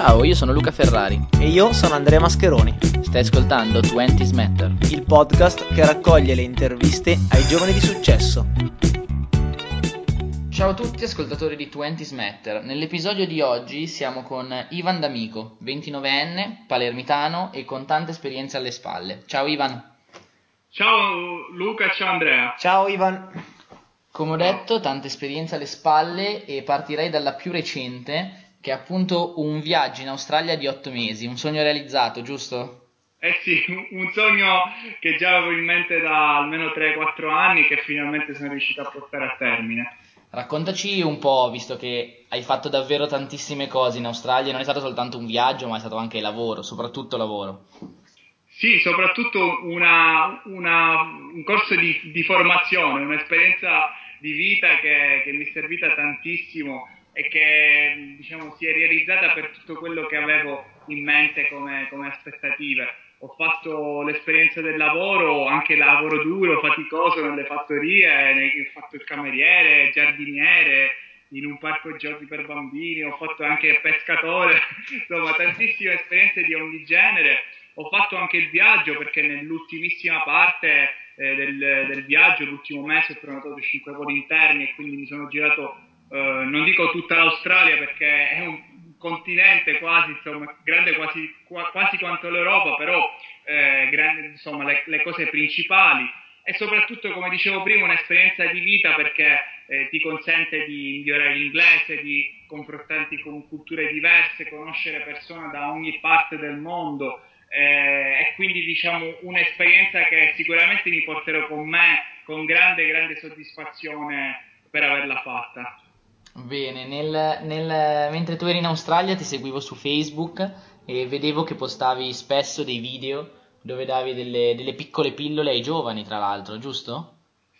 Ciao, io sono Luca Ferrari. E io sono Andrea Mascheroni. Stai ascoltando 20 Matter, il podcast che raccoglie le interviste ai giovani di successo. Ciao a tutti ascoltatori di 20 Matter. Nell'episodio di oggi siamo con Ivan D'Amico, 29enne, palermitano e con tante esperienze alle spalle. Ciao Ivan. Ciao Luca, ciao Andrea. Ciao Ivan. Come ho detto, tante esperienze alle spalle e partirei dalla più recente, che è appunto un viaggio in Australia di otto mesi, un sogno realizzato, giusto? Eh sì, un sogno che già avevo in mente da almeno 3-4 anni che finalmente sono riuscito a portare a termine. Raccontaci un po', visto che hai fatto davvero tantissime cose in Australia, non è stato soltanto un viaggio, ma è stato anche lavoro, soprattutto lavoro. Sì, soprattutto una, una, un corso di, di, formazione, un'esperienza di vita che, che, mi è servita tantissimo e che diciamo, si è realizzata per tutto quello che avevo in mente come, come aspettative. Ho fatto l'esperienza del lavoro, anche lavoro duro, faticoso nelle fattorie, ho fatto il cameriere, giardiniere, in un parco giochi per bambini, ho fatto anche pescatore, insomma tantissime esperienze di ogni genere ho fatto anche il viaggio perché nell'ultimissima parte eh, del, del, viaggio, l'ultimo mese, ho prenotato 5 voli interni e quindi mi sono girato, eh, non dico tutta l'Australia perché è un continente quasi, insomma, grande quasi, quasi quanto l'Europa, però eh, grande, insomma, le, le, cose principali e soprattutto, come dicevo prima, un'esperienza di vita perché eh, ti consente di migliorare l'inglese, di confrontarti con culture diverse, conoscere persone da ogni parte del mondo eh, e quindi diciamo un'esperienza che sicuramente mi porterò con me con grande grande soddisfazione per averla fatta. Bene, nel, nel, mentre tu eri in Australia ti seguivo su Facebook e vedevo che postavi spesso dei video dove davi delle, delle piccole pillole ai giovani, tra l'altro, giusto?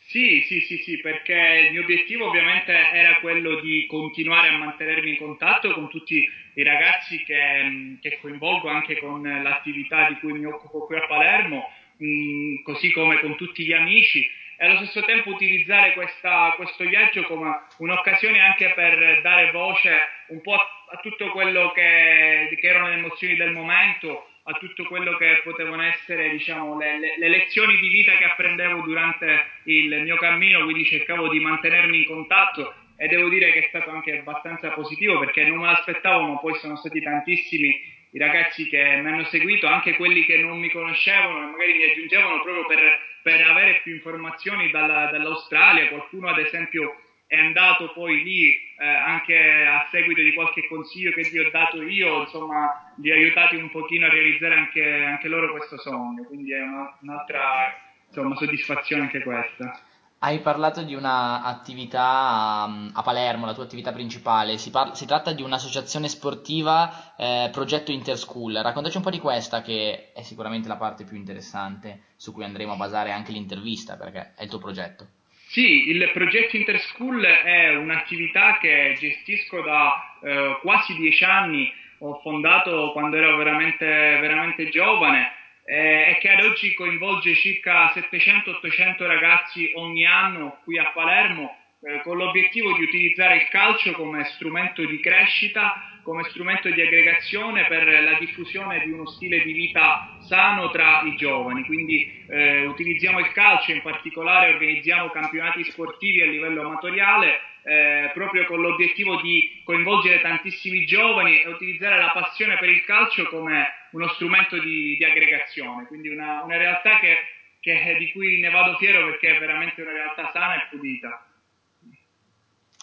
Sì, sì, sì, sì, perché il mio obiettivo ovviamente era quello di continuare a mantenermi in contatto con tutti i ragazzi che, che coinvolgo anche con l'attività di cui mi occupo qui a Palermo, mh, mm, così come con tutti gli amici e allo stesso tempo utilizzare questa, questo viaggio come un'occasione anche per dare voce un po' a, a tutto quello che, che erano le emozioni del momento, a tutto quello che potevano essere diciamo, le, le, le, lezioni di vita che apprendevo durante il mio cammino, quindi cercavo di mantenermi in contatto. E devo dire che è stato anche abbastanza positivo perché non me l'aspettavo, ma poi sono stati tantissimi i ragazzi che mi hanno seguito, anche quelli che non mi conoscevano e magari mi aggiungevano proprio per, per avere più informazioni dalla, dall'Australia, qualcuno ad esempio è andato poi lì eh, anche a seguito di qualche consiglio che gli ho dato io, insomma, li ho aiutati un pochino a realizzare anche, anche loro questo sogno, quindi è una, un'altra insomma, soddisfazione anche questa. Hai parlato di un'attività a, a, Palermo, la tua attività principale, si, par- si tratta di un'associazione sportiva eh, Progetto Interschool, raccontaci un po' di questa che è sicuramente la parte più interessante su cui andremo a basare anche l'intervista perché è il tuo progetto. Sì, il progetto Interschool è un'attività che gestisco da eh, quasi dieci anni, ho fondato quando ero veramente, veramente giovane eh, e che ad oggi coinvolge circa 700-800 ragazzi ogni anno qui a Palermo eh, con l'obiettivo di utilizzare il calcio come strumento di crescita come strumento di aggregazione per la diffusione di uno stile di vita sano tra i giovani. Quindi eh, utilizziamo il calcio, in particolare organizziamo campionati sportivi a livello amatoriale eh, proprio con l'obiettivo di coinvolgere tantissimi giovani e utilizzare la passione per il calcio come uno strumento di, di aggregazione. Quindi una, una realtà che, che, di cui ne vado fiero perché è veramente una realtà sana e pulita.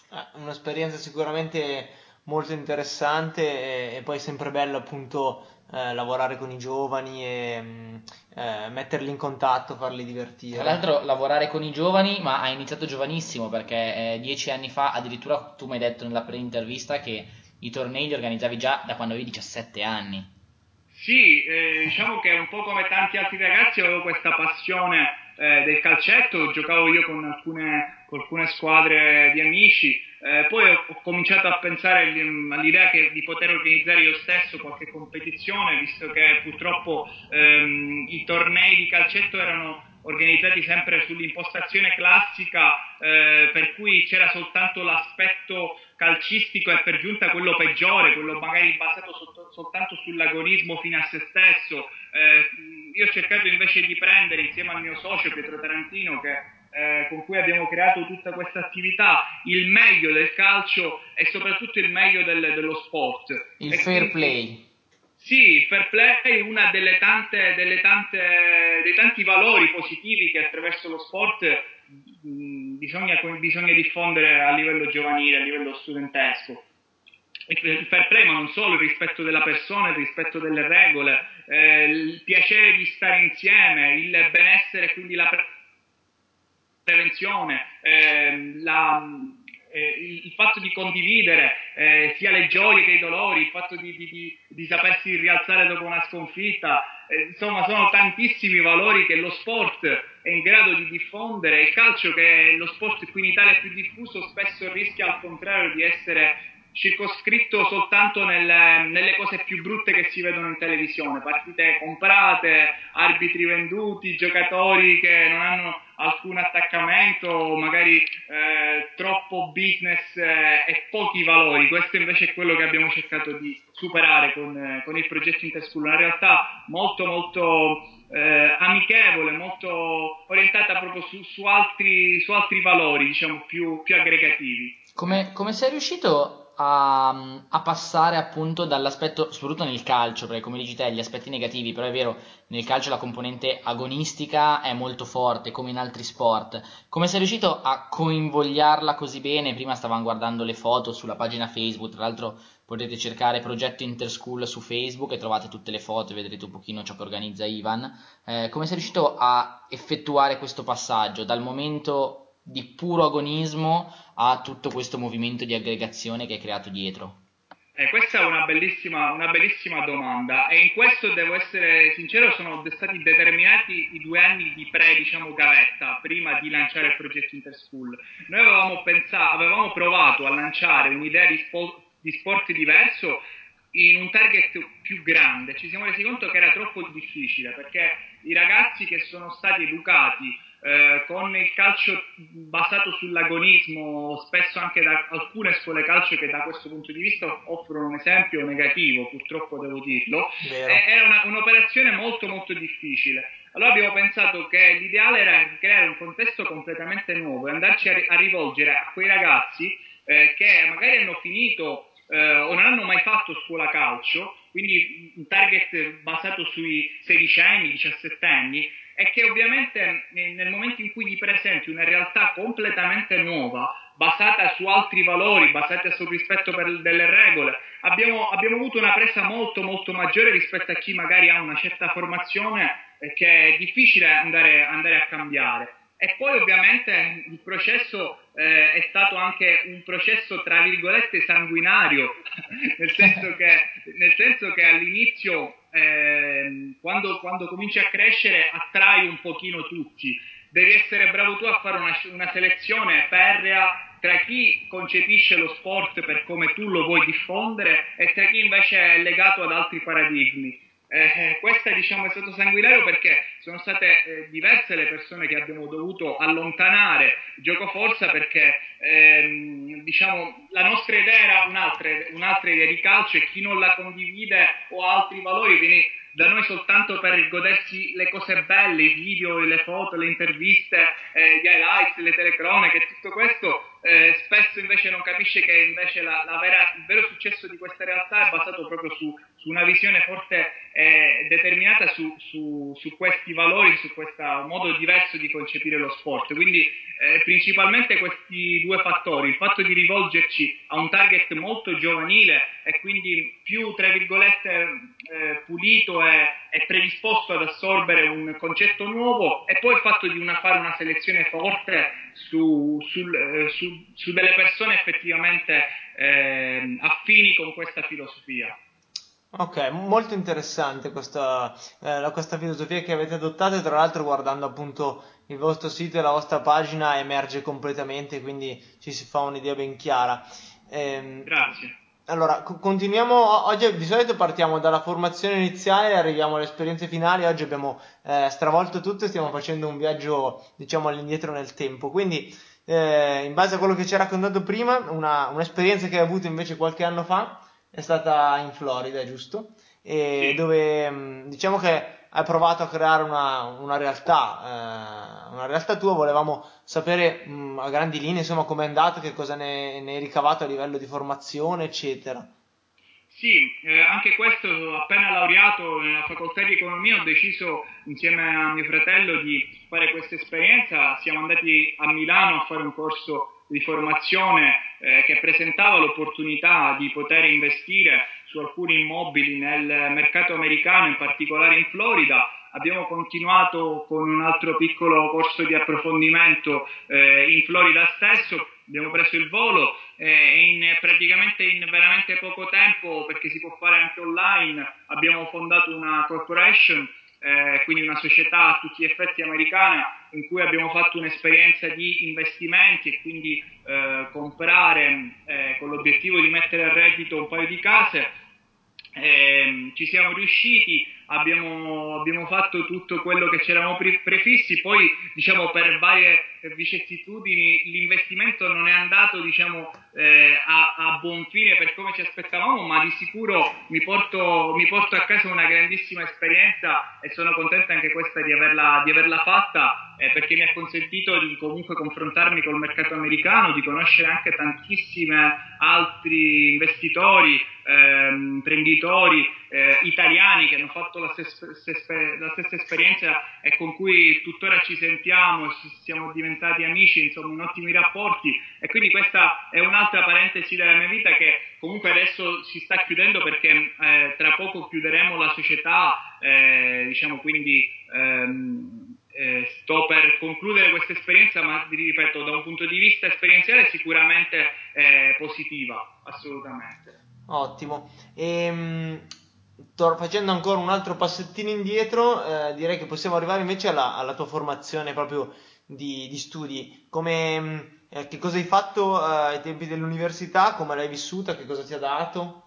Ah, un'esperienza sicuramente molto interessante e, e poi sempre bello appunto eh, lavorare con i giovani e mm, eh, metterli in contatto, farli divertire. Tra l'altro lavorare con i giovani, ma hai iniziato giovanissimo perché eh, dieci anni fa addirittura tu mi hai detto nella pre-intervista che i tornei li organizzavi già da quando avevi 17 anni. Sì, eh, diciamo che un po' come tanti altri ragazzi avevo questa passione eh, del calcetto, giocavo io con alcune, con alcune squadre di amici, eh, poi ho, cominciato a pensare all'idea che, di poter organizzare io stesso qualche competizione, visto che purtroppo ehm, i tornei di calcetto erano organizzati sempre sull'impostazione classica eh, per cui c'era soltanto l'aspetto calcistico e per giunta quello peggiore, quello magari basato sotto, soltanto sull'agonismo fino a se stesso. Eh, io ho cercato invece di prendere insieme al mio socio Pietro Tarantino che eh, con cui abbiamo creato tutta questa attività, il meglio del calcio e soprattutto il meglio del, dello sport. Il e fair quindi, play. Sì, fair play è uno dei tanti valori positivi che attraverso lo sport bisogna, bisogna diffondere a livello giovanile, a livello studentesco. Il fair play, ma non solo, il rispetto della persona, il rispetto delle regole, eh, il piacere di stare insieme, il benessere, quindi la prevenzione, eh, la, eh, il fatto di condividere eh, sia le gioie che i dolori, il fatto di, di, di sapersi rialzare dopo una sconfitta, eh, insomma sono tantissimi valori che lo sport è in grado di diffondere. Il calcio, che è lo sport qui in Italia più diffuso, spesso rischia al contrario di essere circoscritto soltanto nelle, nelle, cose più brutte che si vedono in televisione, partite comprate, arbitri venduti, giocatori che non hanno alcun attaccamento, magari eh, troppo business eh, e pochi valori. Questo invece è quello che abbiamo cercato di superare con, eh, con il progetto Interschool, una realtà molto molto eh, amichevole, molto orientata proprio su, su, altri, su altri, valori, diciamo più, più aggregativi. Come, come sei riuscito a, a, passare appunto dall'aspetto, soprattutto nel calcio, perché come dici te, gli aspetti negativi, però è vero, nel calcio la componente agonistica è molto forte, come in altri sport. Come sei riuscito a coinvogliarla così bene? Prima stavamo guardando le foto sulla pagina Facebook, tra l'altro potete cercare Progetto Interschool su Facebook e trovate tutte le foto e vedrete un pochino ciò che organizza Ivan. Eh, come sei riuscito a effettuare questo passaggio dal momento di puro agonismo a tutto questo movimento di aggregazione che hai creato dietro? Eh, questa è una bellissima, una bellissima, domanda e in questo devo essere sincero, sono stati determinati i due anni di pre, diciamo, gavetta prima di lanciare il progetto Interschool. Noi avevamo, pensato, avevamo provato a lanciare un'idea di, sport, di sport diverso in un target più grande, ci siamo resi conto che era troppo difficile perché i ragazzi che sono stati educati eh, con il calcio basato sull'agonismo, spesso anche da alcune scuole calcio che da questo punto di vista offrono un esempio negativo, purtroppo devo dirlo, eh, era una, un'operazione molto molto difficile. Allora abbiamo pensato che l'ideale era creare un contesto completamente nuovo e andarci a, a rivolgere a quei ragazzi eh, che magari hanno finito eh, o non hanno mai fatto scuola calcio, quindi un target basato sui 16 anni, 17 anni, è che ovviamente nel momento in cui gli presenti una realtà completamente nuova, basata su altri valori, basata sul rispetto per, delle regole, abbiamo, abbiamo, avuto una presa molto molto maggiore rispetto a chi magari ha una certa formazione che è difficile andare, andare a cambiare. E poi ovviamente il processo eh, è stato anche un processo tra virgolette sanguinario, nel, senso che, nel senso che all'inizio eh, quando, quando cominci a crescere attrai un pochino tutti, devi essere bravo tu a fare una, una selezione ferrea tra chi concepisce lo sport per come tu lo vuoi diffondere e tra chi invece è legato ad altri paradigmi. Eh, eh, questa diciamo, è stato sanguinario perché sono state eh, diverse le persone che abbiamo dovuto allontanare. Gioco forza perché ehm, diciamo, la nostra idea era un'altra, un'altra, idea di calcio e chi non la condivide o ha altri valori viene da noi soltanto per godersi le cose belle, i video, le foto, le interviste, eh, gli highlights, le telecronache, tutto questo eh, spesso invece non capisce che invece la, la vera, il vero successo di questa realtà è basato proprio su, su una visione forte e determinata su, su, su, questi valori, su questo modo diverso di concepire lo sport. Quindi eh, principalmente questi due fattori, il fatto di rivolgerci a un target molto giovanile e quindi più, tra virgolette, eh, pulito e, e, predisposto ad assorbere un concetto nuovo e poi il fatto di una, fare una selezione forte su, sul, eh, su su, delle persone effettivamente eh, affini con questa filosofia. Ok, molto interessante questa, eh, questa, filosofia che avete adottato e tra l'altro guardando appunto il vostro sito e la vostra pagina emerge completamente, quindi ci si fa un'idea ben chiara. Eh, Grazie. allora, continuiamo, oggi di solito partiamo dalla formazione iniziale e arriviamo alle esperienze finali, oggi abbiamo eh, stravolto tutto e stiamo facendo un viaggio, diciamo, all'indietro nel tempo, quindi eh, in base a quello che ci ha raccontato prima, una, un'esperienza che hai avuto invece qualche anno fa è stata in Florida, giusto? E sì. dove mm, diciamo che hai provato a creare una, una realtà, eh, una realtà tua, volevamo sapere mh, mm, a grandi linee insomma com'è andato, che cosa ne, ne hai ricavato a livello di formazione, eccetera. Sì, eh, anche questo, appena laureato nella facoltà di economia, ho deciso insieme a mio fratello di fare questa esperienza. Siamo andati a Milano a fare un corso di formazione eh, che presentava l'opportunità di poter investire su alcuni immobili nel mercato americano, in particolare in Florida. Abbiamo continuato con un altro piccolo corso di approfondimento eh, in Florida stesso, abbiamo preso il volo eh, in, praticamente in veramente poco tempo, perché si può fare anche online, abbiamo fondato una corporation eh, quindi una società a tutti gli effetti americana in cui abbiamo fatto un'esperienza di investimenti e quindi eh, comprare eh, con l'obiettivo di mettere a reddito un paio di case. Eh, ci siamo riusciti, abbiamo, abbiamo, fatto tutto quello che ci eravamo pre- prefissi, poi diciamo per varie vicissitudini l'investimento non è andato diciamo, eh, a, a, buon fine per come ci aspettavamo, ma di sicuro mi porto, mi porto, a casa una grandissima esperienza e sono contento anche questa di averla, di averla fatta eh, perché mi ha consentito di comunque confrontarmi col mercato americano, di conoscere anche tantissimi altri investitori, eh, imprenditori eh, italiani che hanno fatto la stessa, la stessa esperienza e con cui tuttora ci sentiamo, siamo diventati amici, insomma, in ottimi rapporti e quindi questa è un'altra parentesi della mia vita che comunque adesso si sta chiudendo perché eh, tra poco chiuderemo la società, eh, diciamo quindi ehm, eh, sto per concludere questa esperienza, ma ripeto, da un punto di vista esperienziale sicuramente eh, positiva, assolutamente. Ottimo. Ehm, tor- facendo ancora un altro passettino indietro, eh, direi che possiamo arrivare invece alla, alla tua formazione proprio di, di studi. Come, eh, che cosa hai fatto eh, ai tempi dell'università? Come l'hai vissuta? Che cosa ti ha dato?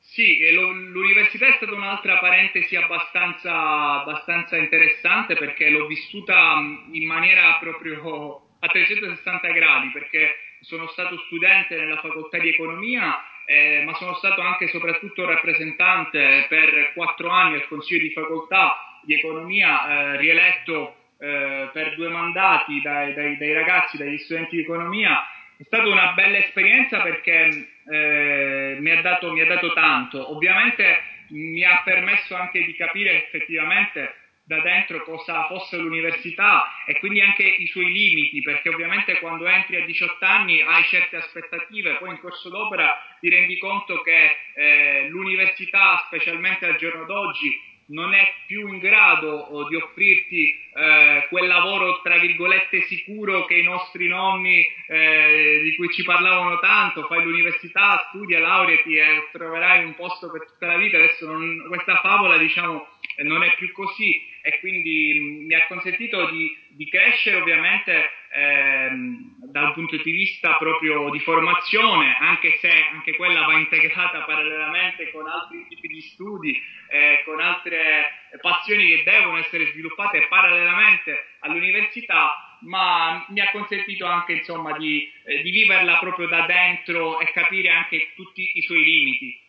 Sì, l'università è stata un'altra parentesi abbastanza, abbastanza interessante perché l'ho vissuta in maniera proprio a 360 gradi perché sono stato studente nella facoltà di economia eh, ma sono stato anche e soprattutto rappresentante per quattro anni al Consiglio di Facoltà di Economia, eh, rieletto eh, per due mandati dai, dai, dai, ragazzi, dagli studenti di Economia. È stata una bella esperienza perché eh, mi ha, dato, mi ha dato tanto. Ovviamente mi ha permesso anche di capire effettivamente da dentro cosa fosse l'università e quindi anche i suoi limiti, perché ovviamente quando entri a 18 anni hai certe aspettative, poi in corso d'opera ti rendi conto che eh, l'università, specialmente al giorno d'oggi, non è più in grado oh, di offrirti eh, quel lavoro tra virgolette sicuro che i nostri nonni eh, di cui ci parlavano tanto, fai l'università, studia, laureati e troverai un posto per tutta la vita, adesso non, questa favola diciamo non è più così e quindi mm, mi ha consentito di, di crescere ovviamente ehm, dal punto di vista proprio di formazione, anche se anche quella va integrata parallelamente con altri tipi di studi, eh, con altre passioni che devono essere sviluppate parallelamente all'università, ma mi ha consentito anche insomma di, eh, di viverla proprio da dentro e capire anche tutti i suoi limiti.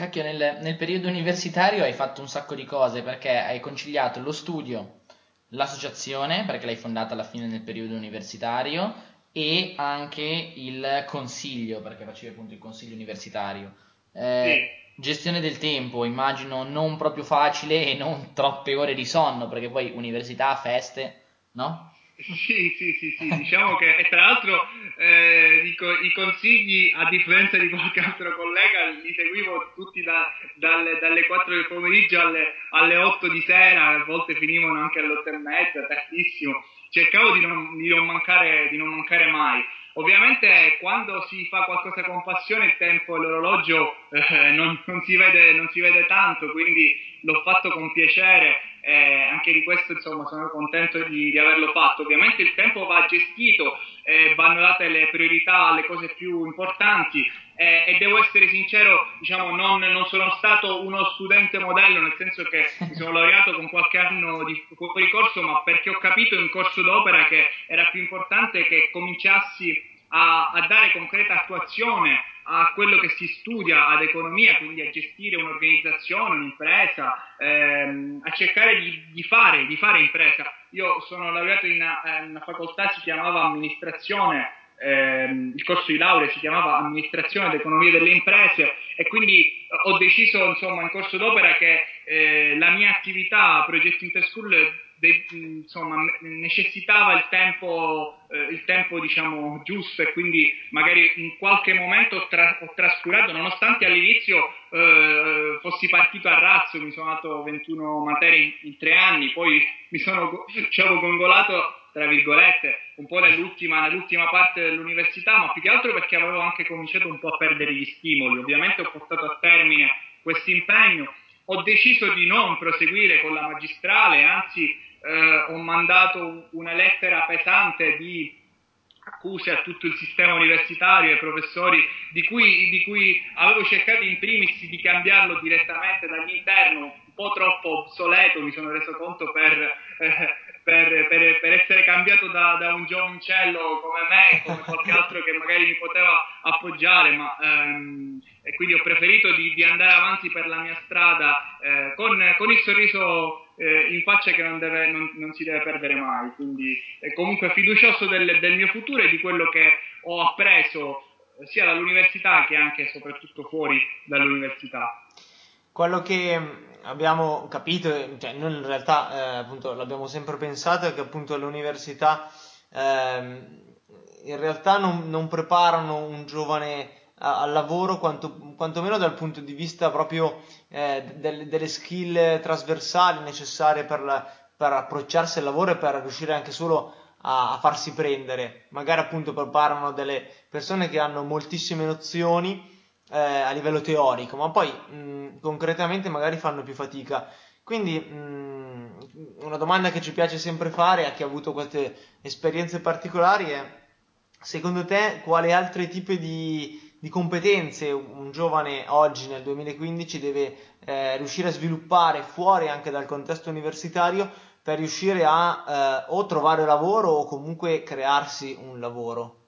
Cacchio, nel, nel periodo universitario hai fatto un sacco di cose perché hai conciliato lo studio, l'associazione, perché l'hai fondata alla fine del periodo universitario, e anche il consiglio, perché facevi appunto il consiglio universitario. Eh, sì. Gestione del tempo, immagino non proprio facile e non troppe ore di sonno, perché poi università, feste, no? Sì, sì, sì, sì, diciamo che e tra l'altro eh, i, i, consigli, a differenza di qualche altro collega, li seguivo tutti da, dalle, dalle, 4 del pomeriggio alle, alle, 8 di sera, a volte finivano anche alle 8 e mezza, tantissimo. Cercavo di non, di non, mancare, di non mancare mai. Ovviamente quando si fa qualcosa con passione il tempo e l'orologio eh, non, non, si vede, non si vede tanto, quindi l'ho fatto con piacere eh, anche di questo insomma sono contento di, di, averlo fatto. Ovviamente il tempo va gestito, eh, vanno date le priorità alle cose più importanti eh, e devo essere sincero, diciamo, non, non, sono stato uno studente modello, nel senso che mi sono laureato con qualche anno di fuori corso, ma perché ho capito in corso d'opera che era più importante che cominciassi a, a dare concreta attuazione a quello che si studia ad economia, quindi a gestire un'organizzazione, un'impresa, ehm, a cercare di, di, fare, di, fare, impresa. Io sono laureato in una, in una facoltà, si chiamava amministrazione, ehm, il corso di laurea si chiamava amministrazione ed economia delle imprese e quindi ho deciso insomma in corso d'opera che eh, la mia attività progetto interschool de, insomma, necessitava il tempo, eh, il tempo diciamo, giusto e quindi magari in qualche momento ho, tra, ho trascurato, nonostante all'inizio eh, fossi partito a razzo, mi sono dato 21 materie in, in tre anni, poi mi sono diciamo, gongolato tra virgolette, un po' nell'ultima, nell'ultima, parte dell'università, ma più che altro perché avevo anche cominciato un po' a perdere gli stimoli. Ovviamente ho portato a termine questo impegno, ho deciso di non proseguire con la magistrale, anzi eh, ho mandato una lettera pesante di accuse a tutto il sistema universitario, ai professori, di cui, di cui avevo cercato in primis di cambiarlo direttamente dall'interno, un po' troppo obsoleto, mi sono reso conto per, eh, per, per, per essere cambiato da, da, un giovincello come me, come qualche altro che magari mi poteva appoggiare, ma, ehm, e quindi ho preferito di, di, andare avanti per la mia strada eh, con, con, il sorriso eh, in faccia che non, deve, non, non, si deve perdere mai, quindi eh, comunque fiducioso del, del mio futuro e di quello che ho appreso sia dall'università che anche e soprattutto fuori dall'università. Quello che abbiamo capito, cioè noi in realtà eh, appunto l'abbiamo sempre pensato, che appunto l'università eh, in realtà non, non, preparano un giovane al lavoro quanto, quantomeno dal punto di vista proprio eh, del, delle skill trasversali necessarie per, la, per, approcciarsi al lavoro e per riuscire anche solo a, a farsi prendere. Magari appunto preparano delle persone che hanno moltissime nozioni eh, a livello teorico, ma poi mh, concretamente magari fanno più fatica. Quindi mh, una domanda che ci piace sempre fare a chi ha avuto queste esperienze particolari è secondo te quali altri tipi di, di competenze un giovane oggi nel 2015 deve eh, riuscire a sviluppare fuori anche dal contesto universitario per riuscire a eh, o trovare lavoro o comunque crearsi un lavoro?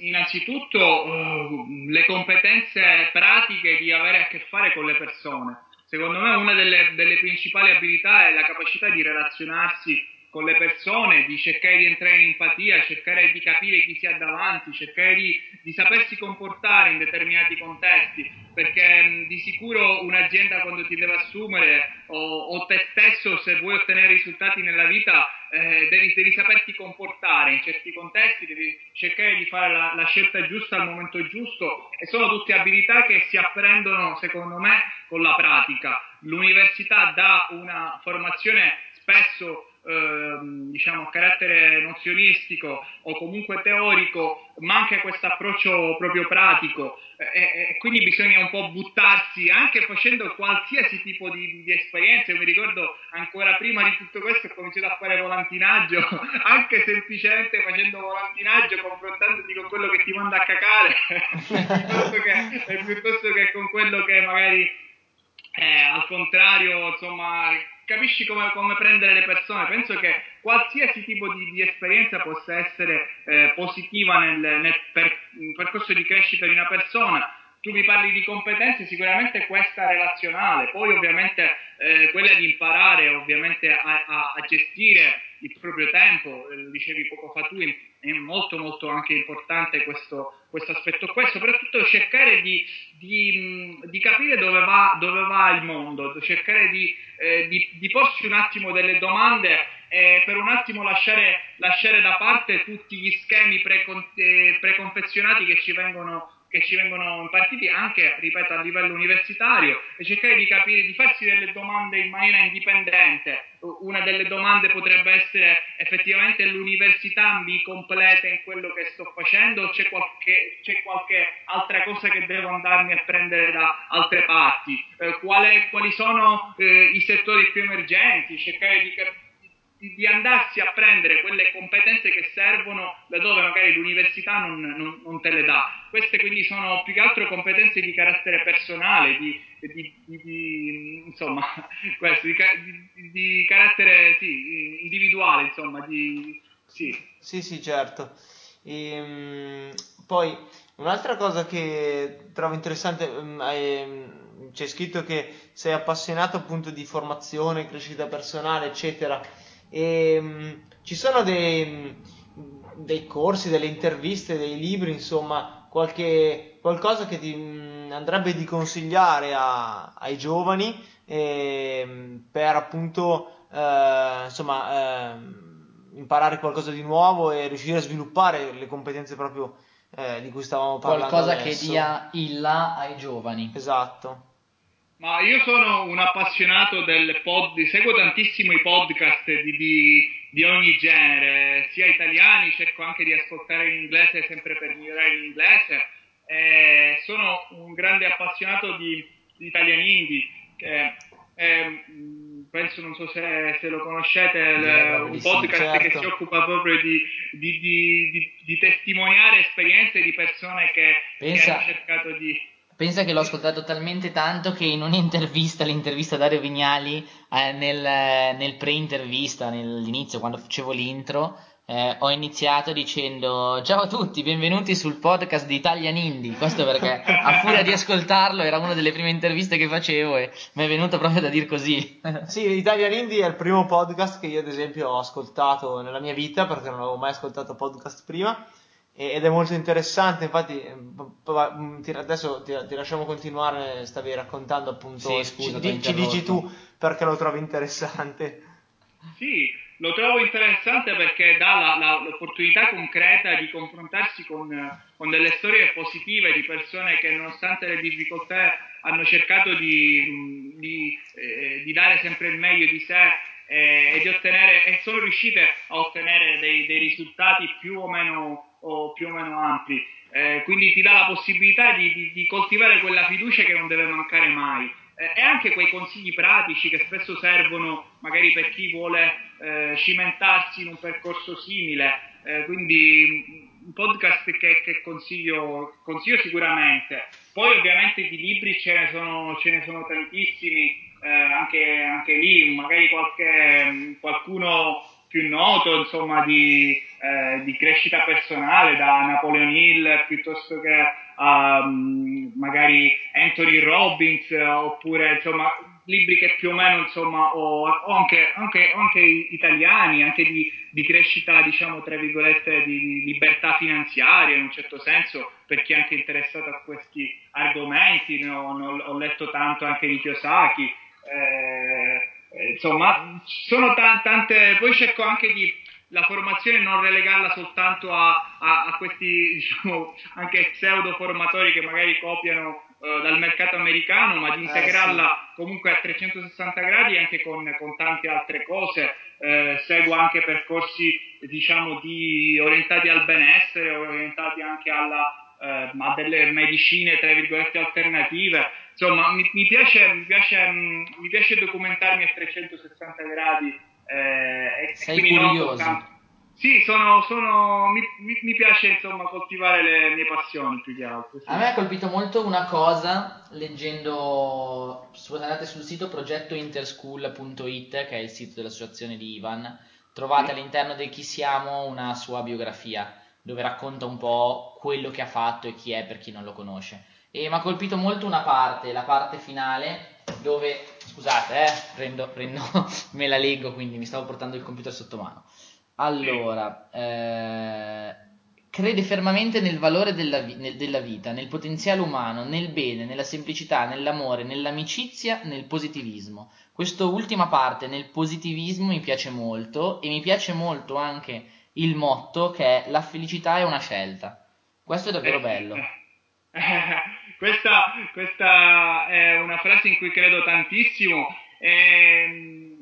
Innanzitutto uh, le competenze pratiche di avere a che fare con le persone. Secondo me una delle, delle principali abilità è la capacità di relazionarsi con le persone, di cercare di entrare in empatia, cercare di capire chi si ha davanti, cercare di, di sapersi comportare in determinati contesti, perché di sicuro un'azienda quando ti deve assumere o, o, te stesso se vuoi ottenere risultati nella vita eh, devi, devi, saperti comportare in certi contesti, devi cercare di fare la, la scelta giusta al momento giusto e sono tutte abilità che si apprendono secondo me con la pratica. L'università dà una formazione spesso ehm, diciamo, carattere nozionistico o comunque teorico, manca questo approccio proprio pratico e, e, quindi bisogna un po' buttarsi anche facendo qualsiasi tipo di, di esperienza. Io mi ricordo ancora prima di tutto questo ho cominciato a fare volantinaggio, anche semplicemente facendo volantinaggio, confrontandoti con quello che ti manda a cacare, piuttosto, che, piuttosto che con quello che magari eh, al contrario, insomma, capisci come, come, prendere le persone. Penso che qualsiasi tipo di, di esperienza possa essere eh, positiva nel, nel per, percorso di crescita di una persona. Tu mi parli di competenze, sicuramente questa relazionale, poi ovviamente eh, quella di imparare ovviamente a, a, a gestire il proprio tempo, eh, lo dicevi poco fa tu, è molto molto anche importante questo, questo aspetto. Qua soprattutto cercare di, di, di capire dove va, dove va, il mondo, cercare di, eh, di, porsi un attimo delle domande e per un attimo lasciare, lasciare da parte tutti gli schemi eh, preconfezionati che ci vengono che ci vengono impartiti anche, ripeto, a livello universitario e cercare di capire, di farsi delle domande in maniera indipendente. Una delle domande potrebbe essere effettivamente l'università mi completa in quello che sto facendo o c'è qualche, c'è qualche altra cosa che devo andarmi a prendere da altre parti? Eh, quale, quali sono eh, i settori più emergenti? Cercare di capire di, andarsi a prendere quelle competenze che servono laddove magari l'università non, non, non, te le dà. Queste quindi sono più che altro competenze di carattere personale, di, di, di insomma, questo, di, carattere sì, individuale, insomma, sì. sì. sì, certo. E, ehm, poi un'altra cosa che trovo interessante è mm, c'è scritto che sei appassionato appunto di formazione, crescita personale, eccetera. E, um, ci sono dei, dei, corsi, delle interviste, dei libri, insomma, qualche, qualcosa che ti um, andrebbe di consigliare a, ai giovani eh, per appunto eh, insomma, eh, imparare qualcosa di nuovo e riuscire a sviluppare le competenze proprio eh, di cui stavamo parlando. Qualcosa adesso. che dia il là ai giovani. Esatto. Ma io sono un appassionato del pod, seguo tantissimo i podcast di, di, di, ogni genere, sia italiani, cerco anche di ascoltare in inglese sempre per migliorare l'inglese. Eh, sono un grande appassionato di, di Italian Indie, che eh, penso, non so se, se lo conoscete, il, un podcast certo. che si occupa proprio di, di, testimoniare esperienze di persone che, che hanno cercato di Pensa che l'ho ascoltato talmente tanto che in un'intervista, l'intervista a Dario Vignali, eh, nel, nel pre-intervista, nell'inizio, quando facevo l'intro, eh, ho iniziato dicendo ciao a tutti, benvenuti sul podcast di Italian Indie. Questo perché a furia di ascoltarlo era una delle prime interviste che facevo e mi è venuto proprio da dire così. sì, Italian Indie è il primo podcast che io ad esempio ho ascoltato nella mia vita perché non avevo mai ascoltato podcast prima ed è molto interessante, infatti mm, adesso ti, ti lasciamo continuare, stavi raccontando appunto, sì, scusa, ci, ci dici tu perché lo trovi interessante. Sì, lo trovo interessante perché dà la, la, l'opportunità concreta di confrontarsi con, con, delle storie positive di persone che nonostante le difficoltà hanno cercato di, di, eh, di dare sempre il meglio di sé eh, e, di ottenere, e sono riuscite a ottenere dei, dei risultati più o meno o più o meno ampi. Eh, quindi ti dà la possibilità di, di, di, coltivare quella fiducia che non deve mancare mai. Eh, e anche quei consigli pratici che spesso servono magari per chi vuole eh, cimentarsi in un percorso simile. Eh, quindi un podcast che, che consiglio, consiglio, sicuramente. Poi ovviamente di libri ce ne sono, ce ne sono tantissimi, eh, anche, anche, lì magari qualche, qualcuno più noto insomma, di, eh, di, crescita personale, da Napoleon Hill piuttosto che um, magari Anthony Robbins, oppure insomma, libri che più o meno insomma, o, o anche, anche, anche, italiani, anche di, di, crescita, diciamo, tra virgolette, di libertà finanziaria in un certo senso, per chi è anche interessato a questi argomenti, no, ho letto tanto anche di Kiyosaki. Eh, insomma, sono t- tante, poi cerco anche di la formazione non relegarla soltanto a, a, a questi, diciamo, anche pseudo formatori che magari copiano uh, dal mercato americano, ma di integrarla eh, sì. comunque a 360 gradi anche con, con tante altre cose. Eh, seguo anche percorsi, diciamo, di, orientati al benessere, orientati anche alla, eh, a delle medicine, tra virgolette, alternative insomma, mi, mi, piace, mi, piace, mi, piace, documentarmi a 360 gradi. Eh, Sei curioso. Sì, sono, sono, mi, mi, piace insomma coltivare le mie passioni più che altro. Sì. A me ha colpito molto una cosa leggendo, andate sul sito progettointerschool.it che è il sito dell'associazione di Ivan, trovate sì. all'interno di chi siamo una sua biografia dove racconta un po' quello che ha fatto e chi è per chi non lo conosce e mi ha colpito molto una parte, la parte finale, dove, scusate, eh, prendo, prendo me la leggo, quindi mi stavo portando il computer sotto mano. Allora, eh, crede fermamente nel valore della, nel, della vita, nel potenziale umano, nel bene, nella semplicità, nell'amore, nell'amicizia, nel positivismo. Questa ultima parte, nel positivismo, mi piace molto e mi piace molto anche il motto che è la felicità è una scelta. Questo è davvero bello. questa, questa, è una frase in cui credo tantissimo e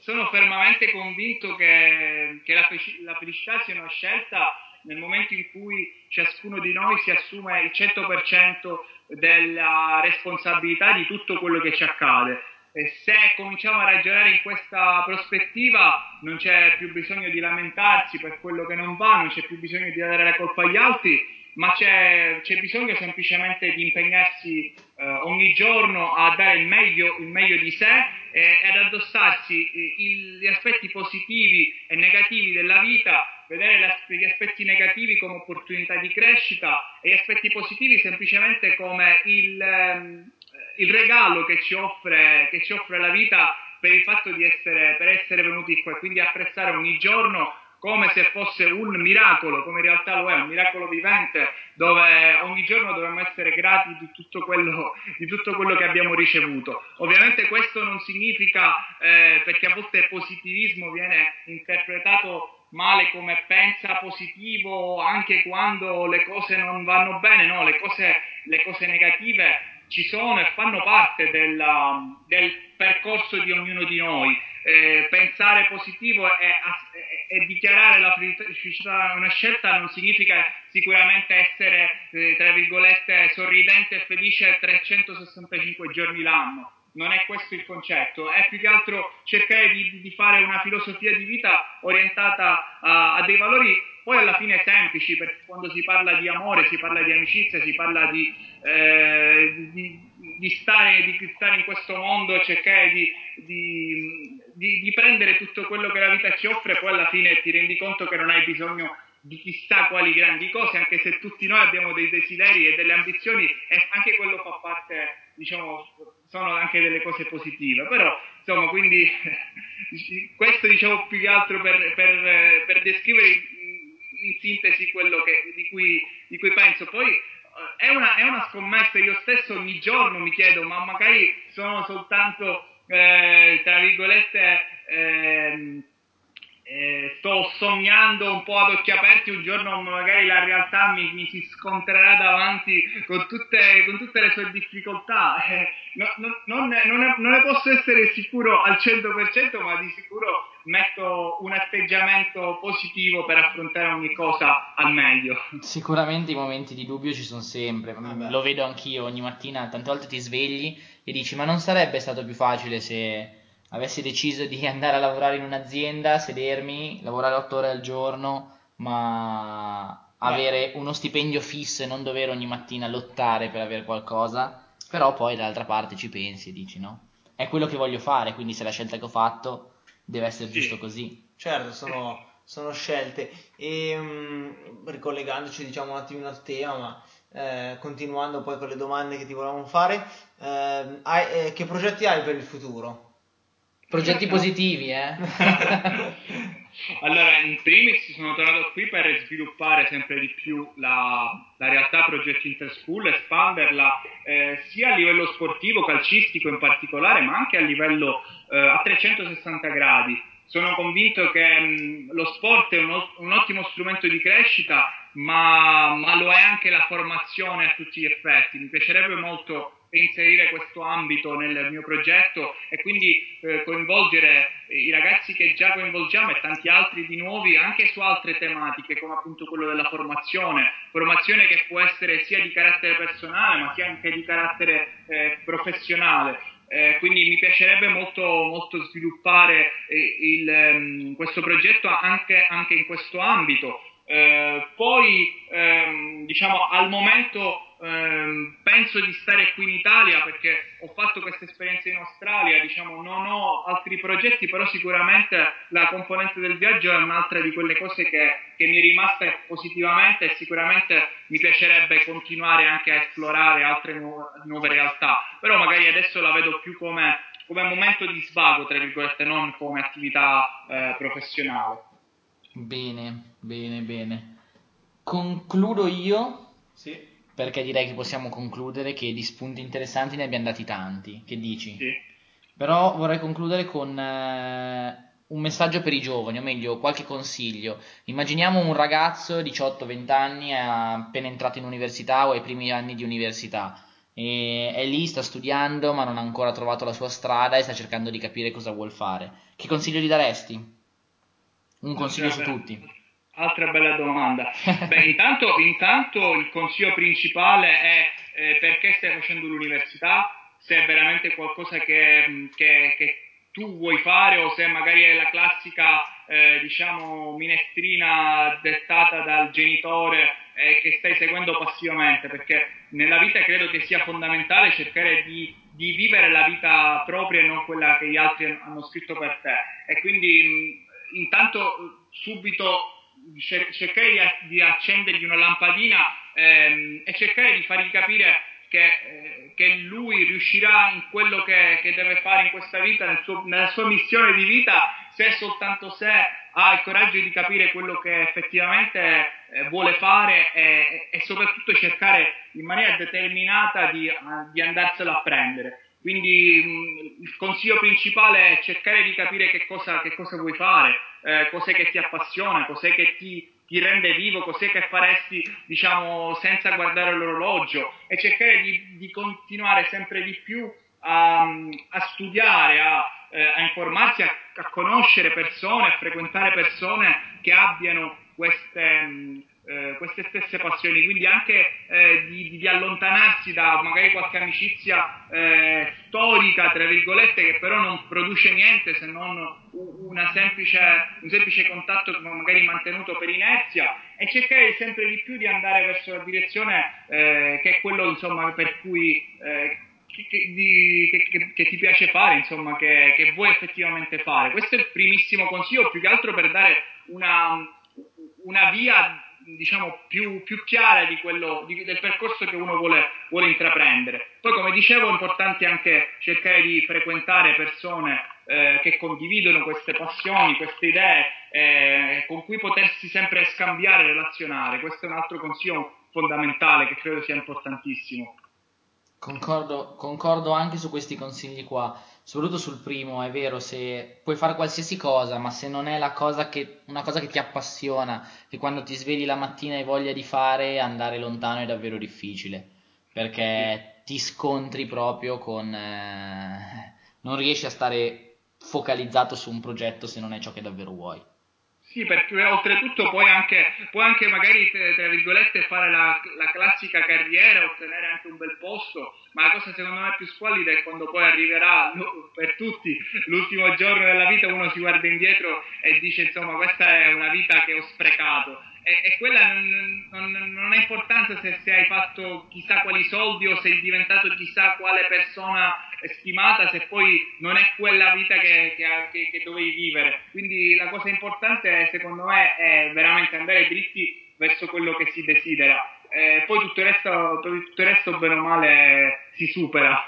sono fermamente convinto che, che la, la felicità sia una scelta nel momento in cui ciascuno di noi si assume il 100% della responsabilità di tutto quello che ci accade. E se cominciamo a ragionare in questa prospettiva non c'è più bisogno di lamentarsi per quello che non va, non c'è più bisogno di dare la colpa agli altri, ma c'è, c'è bisogno semplicemente di impegnarsi eh, ogni giorno a dare il meglio, il meglio di sé e ad addossarsi il, gli aspetti positivi e negativi della vita vedere gli aspetti negativi come opportunità di crescita e gli aspetti positivi semplicemente come il, ehm, il regalo che ci, offre, che ci offre la vita per il fatto di essere, per essere venuti qua e quindi apprezzare ogni giorno come se fosse un miracolo, come in realtà lo è, un miracolo vivente, dove ogni giorno dovremmo essere grati di tutto quello, di tutto quello che abbiamo ricevuto. Ovviamente questo non significa, eh, perché a volte il positivismo viene interpretato male come pensa positivo anche quando le cose non vanno bene, no, le cose, le cose negative ci sono e fanno parte. della, del percorso di ognuno di noi. Eh, pensare positivo e, dichiarare la felicità una scelta non significa sicuramente essere, eh, tra virgolette, sorridente e felice 365 giorni l'anno. Non è questo il concetto, è più che altro cercare di, di fare una filosofia di vita orientata a, a, dei valori poi alla fine semplici, perché quando si parla di amore, si parla di amicizia, si parla di, eh, di, di stare, stare, in questo mondo cercare di, prendere tutto quello che la vita ci offre, poi alla fine ti rendi conto che non hai bisogno di chissà quali grandi cose, anche se tutti noi abbiamo dei desideri e delle ambizioni e anche quello fa parte, diciamo, sono anche delle cose positive, però insomma, quindi questo diciamo più che altro per, per, per descrivere in, in sintesi quello che, di, cui, di, cui, penso. Poi eh, è una, è una, scommessa, io stesso ogni giorno mi chiedo, ma magari sono soltanto, eh, tra virgolette, eh, eh, sto sognando un po' ad occhi aperti, un giorno magari la realtà mi, mi si scontrerà davanti con tutte, con tutte le sue difficoltà. Eh, no, no, non, ne, non, ne, non, ne, posso essere sicuro al 100%, ma di sicuro metto un atteggiamento positivo per affrontare ogni cosa al meglio. Sicuramente i momenti di dubbio ci sono sempre, Vabbè. lo vedo anch'io ogni mattina, tante volte ti svegli e dici ma non sarebbe stato più facile se avessi deciso di andare a lavorare in un'azienda, sedermi, lavorare 8 ore al giorno, ma avere uno stipendio fisso e non dover ogni mattina lottare per avere qualcosa, però poi dall'altra parte ci pensi e dici no, è quello che voglio fare, quindi se la scelta che ho fatto deve essere sì. giusto così. Certo, sono, sono scelte e um, ricollegandoci diciamo un attimo al tema, ma eh, continuando poi con le domande che ti volevamo fare, eh, hai, eh, che progetti hai per il futuro? Progetti positivi, eh? allora, in primis sono tornato qui per sviluppare sempre di più la, la realtà Progetti Interschool, espanderla eh, sia a livello sportivo, calcistico in particolare, ma anche a livello eh, a 360 gradi. Sono convinto che mh, lo sport è un, un, ottimo strumento di crescita, ma, ma lo è anche la formazione a tutti gli effetti. Mi piacerebbe molto inserire questo ambito nel mio progetto e quindi eh, coinvolgere i ragazzi che già coinvolgiamo e tanti altri di nuovi anche su altre tematiche come appunto quello della formazione, formazione che può essere sia di carattere personale ma sia anche di carattere eh, professionale. Eh, quindi mi piacerebbe molto, molto sviluppare eh, il, um, questo progetto anche, anche, in questo ambito. Eh, poi ehm, diciamo al momento ehm, penso di stare qui in Italia perché ho fatto questa esperienza in Australia, diciamo, non ho altri progetti, però sicuramente la componente del viaggio è un'altra di quelle cose che, che mi è rimasta positivamente e sicuramente mi piacerebbe continuare anche a esplorare altre nu- nuove realtà, però magari adesso la vedo più come, come momento di svago, tra virgolette, non come attività eh, professionale. Bene, bene, bene. Concludo io. Sì perché direi che possiamo concludere che di spunti interessanti ne abbiamo dati tanti. Che dici? Sì. Però vorrei concludere con eh, un messaggio per i giovani, o meglio, qualche consiglio. Immaginiamo un ragazzo 18-20 anni, è appena entrato in università o ai primi anni di università. E è lì, sta studiando, ma non ha ancora trovato la sua strada e sta cercando di capire cosa vuol fare. Che consiglio gli daresti? Un consiglio su tutti. Altra bella domanda. Beh, intanto, intanto, il consiglio principale è eh, perché stai facendo l'università, se è veramente qualcosa che, che, che tu vuoi fare o se magari è la classica eh, diciamo minestrina dettata dal genitore eh, che stai seguendo passivamente perché nella vita credo che sia fondamentale cercare di, di, vivere la vita propria e non quella che gli altri hanno scritto per te. E quindi mh, intanto subito cercare di, accendergli una lampadina ehm, e cercare di fargli capire che, eh, che, lui riuscirà in quello che, che, deve fare in questa vita, nel suo, nella sua missione di vita, se soltanto se ha il coraggio di capire quello che effettivamente eh, vuole fare e, e, soprattutto cercare in maniera determinata di, di andarselo a prendere. Quindi mh, il consiglio principale è cercare di capire che cosa, che cosa vuoi fare, eh, cos'è che ti appassiona, cos'è che ti, ti rende vivo, cos'è che faresti, diciamo, senza guardare l'orologio e cercare di, di continuare sempre di più a, a studiare, a, eh, a informarsi, a, a, conoscere persone, a frequentare persone che abbiano queste, eh, queste stesse passioni, quindi anche eh, di, di, allontanarsi da magari qualche amicizia eh, storica, tra virgolette, che però non produce niente se non semplice, un semplice contatto magari mantenuto per inerzia e cercare sempre di più di andare verso la direzione eh, che è quello insomma, per cui eh, che, di, che, che, ti piace fare, insomma, che, che, vuoi effettivamente fare. Questo è il primissimo consiglio, più che altro per dare una, una via diciamo più, più chiara di quello, di, del percorso che uno vuole, vuole, intraprendere. Poi, come dicevo, è importante anche cercare di frequentare persone eh, che condividono queste passioni, queste idee, eh, con cui potersi sempre scambiare e relazionare. Questo è un altro consiglio fondamentale che credo sia importantissimo. Concordo, concordo anche su questi consigli qua, soprattutto sul primo, è vero, se puoi fare qualsiasi cosa, ma se non è cosa che, una cosa che ti appassiona, che quando ti svegli la mattina hai voglia di fare, andare lontano è davvero difficile, perché ti scontri proprio con... Eh, non riesci a stare focalizzato su un progetto se non è ciò che davvero vuoi. Sì, perché oltretutto puoi anche, puoi anche magari, tra virgolette, fare la, la, classica carriera, ottenere anche un bel posto, ma la cosa secondo me più squallida è quando poi arriverà per tutti l'ultimo giorno della vita, uno si guarda indietro e dice insomma questa è una vita che ho sprecato e, e quella non, non, non, ha importanza se, se, hai fatto chissà quali soldi o sei diventato chissà quale persona stimata se poi non è quella vita che, che, che dovevi vivere. Quindi la cosa importante secondo me è veramente andare dritti verso quello che si desidera. Eh, poi tutto il, resto, tutto il resto, bene o male, si supera.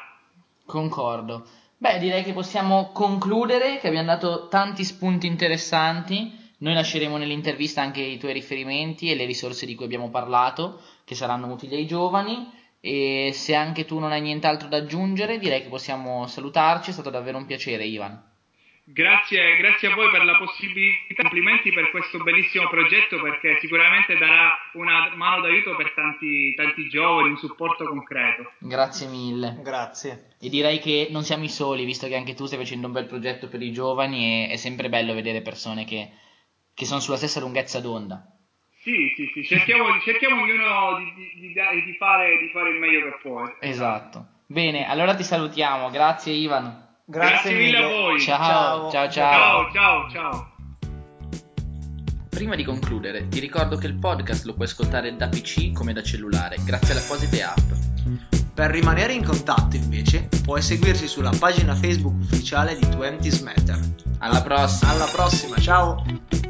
Concordo. Beh, direi che possiamo concludere, che abbiamo dato tanti spunti interessanti. Noi lasceremo nell'intervista anche i tuoi riferimenti e le risorse di cui abbiamo parlato, che saranno utili ai giovani. E se anche tu non hai nient'altro da aggiungere, direi che possiamo salutarci. È stato davvero un piacere, Ivan. Grazie, grazie a voi per la possibilità, complimenti per questo bellissimo progetto perché sicuramente darà una mano d'aiuto per tanti, tanti giovani, un supporto concreto. Grazie mille. Grazie. E direi che non siamo i soli, visto che anche tu stai facendo un bel progetto per i giovani e è sempre bello vedere persone che che sono sulla stessa lunghezza d'onda. Sì, sì, sì, cerchiamo, cerchiamo ognuno di, di, di, fare, di, fare, il meglio che può. Esatto. Bene, allora ti salutiamo. Grazie Ivan. Grazie, Grazie mille a voi. Ciao, ciao, ciao. Ciao, ciao, ciao. Prima di concludere, ti ricordo che il podcast lo puoi ascoltare da PC come da cellulare, grazie alle apposite app. Per rimanere in contatto, invece, puoi seguirci sulla pagina Facebook ufficiale di 20 Matter. Alla prossima. Alla prossima, ciao.